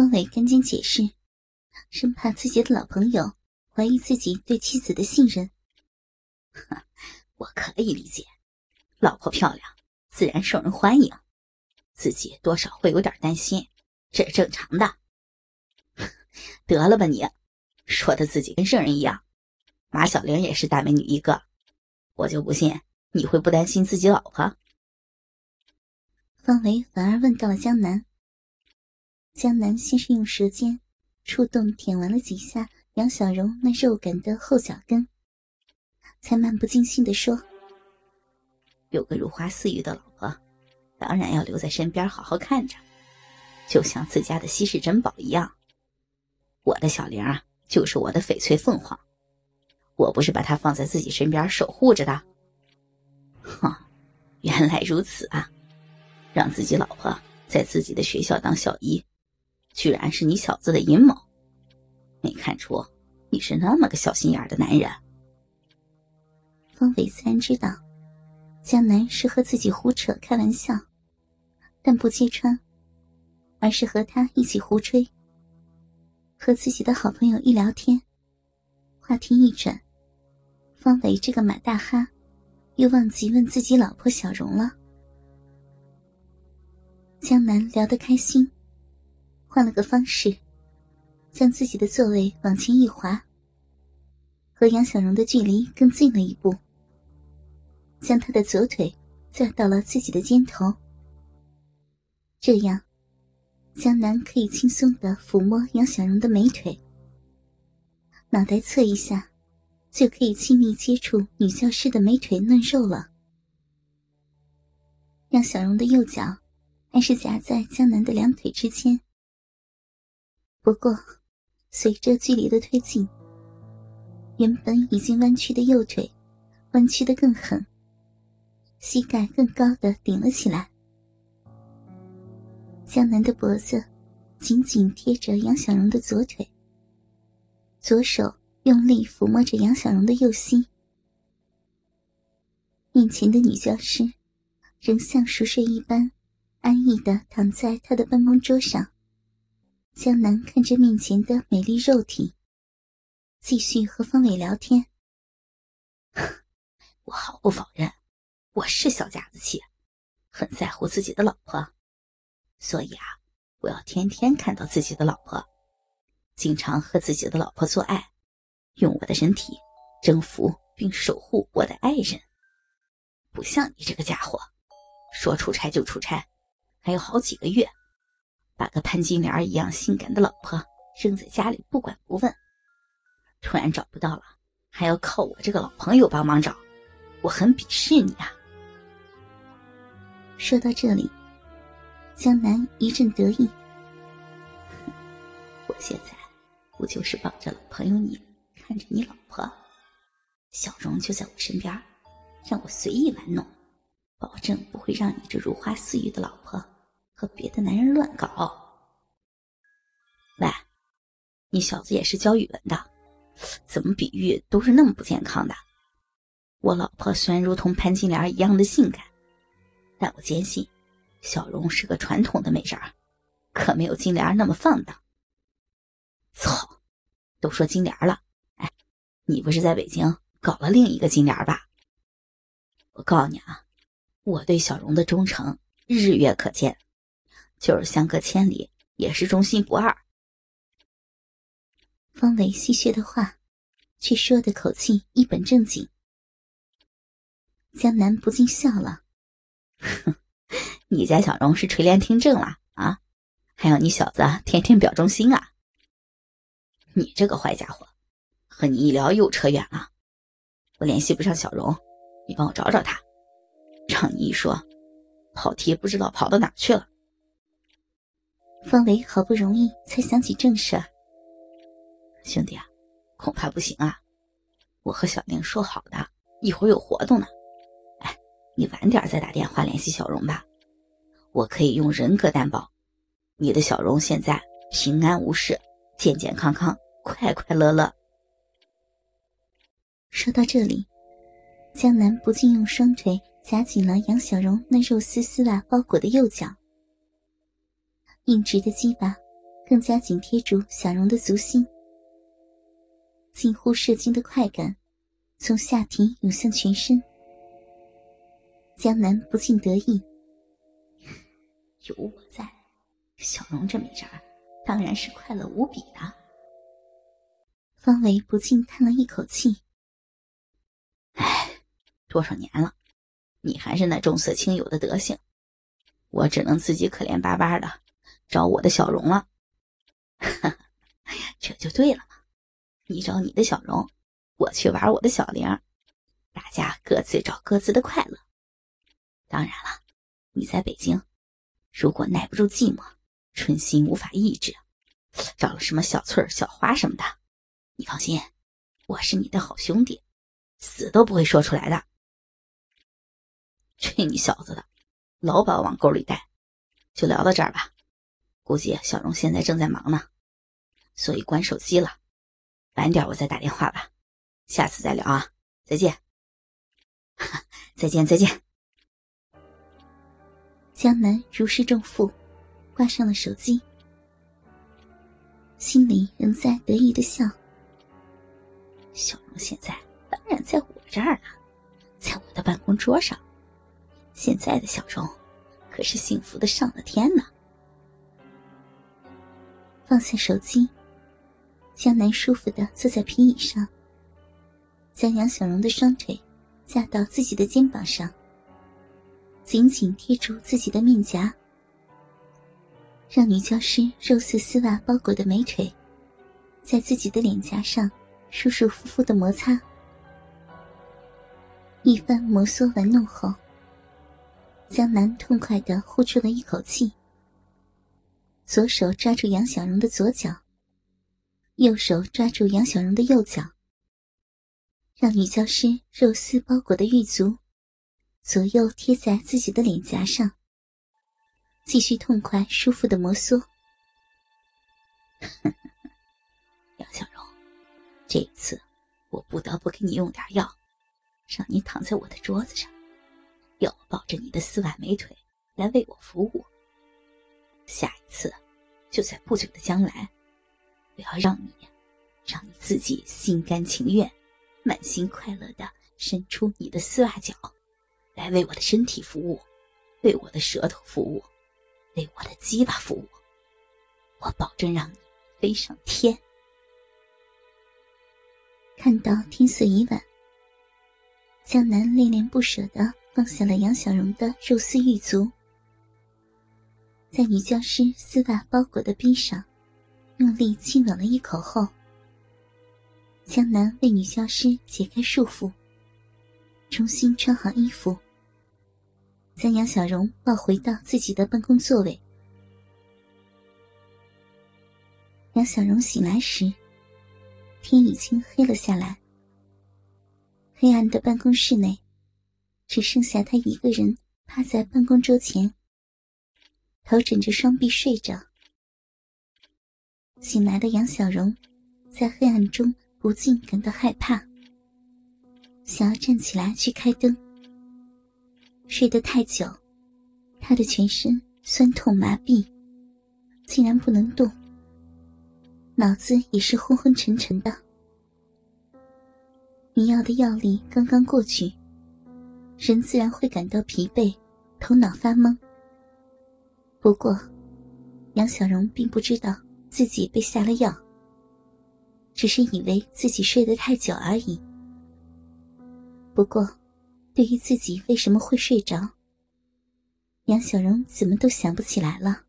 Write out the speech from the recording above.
方伟赶紧解释，生怕自己的老朋友怀疑自己对妻子的信任。我可以理解，老婆漂亮，自然受人欢迎，自己多少会有点担心，这是正常的。得了吧你，说的自己跟圣人一样。马小玲也是大美女一个，我就不信你会不担心自己老婆。方维反而问到了江南。江南先是用舌尖触动舔完了几下杨小荣那肉感的后脚跟，才漫不经心地说：“有个如花似玉的老婆，当然要留在身边好好看着，就像自家的稀世珍宝一样。我的小玲啊，就是我的翡翠凤凰，我不是把她放在自己身边守护着的。哼，原来如此啊，让自己老婆在自己的学校当校医。”居然是你小子的阴谋，没看出你是那么个小心眼的男人。方伟自然知道江南是和自己胡扯开玩笑，但不揭穿，而是和他一起胡吹。和自己的好朋友一聊天，话题一转，方伟这个马大哈又忘记问自己老婆小荣了。江南聊得开心。换了个方式，将自己的座位往前一滑，和杨小荣的距离更近了一步，将他的左腿架到了自己的肩头。这样，江南可以轻松的抚摸杨小荣的美腿，脑袋侧一下，就可以亲密接触女教师的美腿嫩肉了。杨小荣的右脚还是夹在江南的两腿之间。不过，随着距离的推进，原本已经弯曲的右腿弯曲的更狠，膝盖更高的顶了起来。江南的脖子紧紧贴着杨小荣的左腿，左手用力抚摸着杨小荣的右膝。面前的女教师仍像熟睡一般，安逸的躺在他的办公桌上。江南看着面前的美丽肉体，继续和方伟聊天。我毫不否认，我是小家子气，很在乎自己的老婆，所以啊，我要天天看到自己的老婆，经常和自己的老婆做爱，用我的身体征服并守护我的爱人。不像你这个家伙，说出差就出差，还有好几个月。把个潘金莲一样性感的老婆扔在家里不管不问，突然找不到了，还要靠我这个老朋友帮忙找，我很鄙视你啊！说到这里，江南一阵得意。我现在不就是帮着老朋友你看着你老婆，小荣就在我身边，让我随意玩弄，保证不会让你这如花似玉的老婆。和别的男人乱搞。喂，你小子也是教语文的，怎么比喻都是那么不健康的？我老婆虽然如同潘金莲一样的性感，但我坚信，小荣是个传统的美人儿，可没有金莲那么放荡。操，都说金莲了，哎，你不是在北京搞了另一个金莲吧？我告诉你啊，我对小荣的忠诚日月可见。就是相隔千里，也是忠心不二。方伟戏谑的话，却说的口气一本正经。江南不禁笑了：“哼，你家小荣是垂帘听政了啊？还要你小子天天表忠心啊？你这个坏家伙，和你一聊又扯远了。我联系不上小荣，你帮我找找他。让你一说，跑题不知道跑到哪去了。”方伟好不容易才想起正事儿，兄弟啊，恐怕不行啊！我和小玲说好的，一会儿有活动呢。哎，你晚点再打电话联系小荣吧，我可以用人格担保，你的小荣现在平安无事，健健康康，快快乐乐。说到这里，江南不禁用双腿夹紧了杨小荣那肉丝丝袜包裹的右脚。硬直的鸡巴更加紧贴住小荣的足心，近乎射精的快感从下体涌向全身。江南不禁得意，有我在，小荣这没招儿，当然是快乐无比的。方伟不禁叹了一口气：“哎，多少年了，你还是那重色轻友的德行，我只能自己可怜巴巴的找我的小荣了。”哈哈，这就对了嘛！你找你的小荣，我去玩我的小玲，大家各自找各自的快乐。当然了，你在北京，如果耐不住寂寞，春心无法抑制，找了什么小翠儿、小花什么的，你放心，我是你的好兄弟，死都不会说出来的。去你小子的，老把我往沟里带！就聊到这儿吧。估计小荣现在正在忙呢，所以关手机了。晚点我再打电话吧，下次再聊啊！再见，再见，再见。江南如释重负，挂上了手机，心里仍在得意的笑。小荣现在当然在我这儿了，在我的办公桌上。现在的小荣可是幸福的上了天呢。放下手机，江南舒服的坐在皮椅上，将杨小荣的双腿架到自己的肩膀上，紧紧贴住自己的面颊，让女教师肉色丝袜包裹的美腿在自己的脸颊上舒舒服服的摩擦。一番摩挲玩弄后，江南痛快的呼出了一口气。左手抓住杨小荣的左脚，右手抓住杨小荣的右脚，让女教师肉丝包裹的玉足左右贴在自己的脸颊上，继续痛快舒服的摩挲。杨小荣，这一次我不得不给你用点药，让你躺在我的桌子上，要我抱着你的丝袜美腿来为我服务。下一次，就在不久的将来，我要让你，让你自己心甘情愿、满心快乐的伸出你的丝袜脚，来为我的身体服务，为我的舌头服务，为我的鸡巴服务。我保证让你飞上天。看到天色已晚，江南恋恋不舍的放下了杨小荣的肉丝玉足。在女教师丝袜包裹的臂上，用力亲吻了一口后，江南为女教师解开束缚，重新穿好衣服，将杨小荣抱回到自己的办公座位。杨小荣醒来时，天已经黑了下来，黑暗的办公室内，只剩下他一个人趴在办公桌前。头枕着双臂睡着，醒来的杨小荣在黑暗中不禁感到害怕，想要站起来去开灯。睡得太久，他的全身酸痛麻痹，竟然不能动，脑子也是昏昏沉沉的。迷药的药力刚刚过去，人自然会感到疲惫，头脑发懵。不过，杨小荣并不知道自己被下了药，只是以为自己睡得太久而已。不过，对于自己为什么会睡着，杨小荣怎么都想不起来了。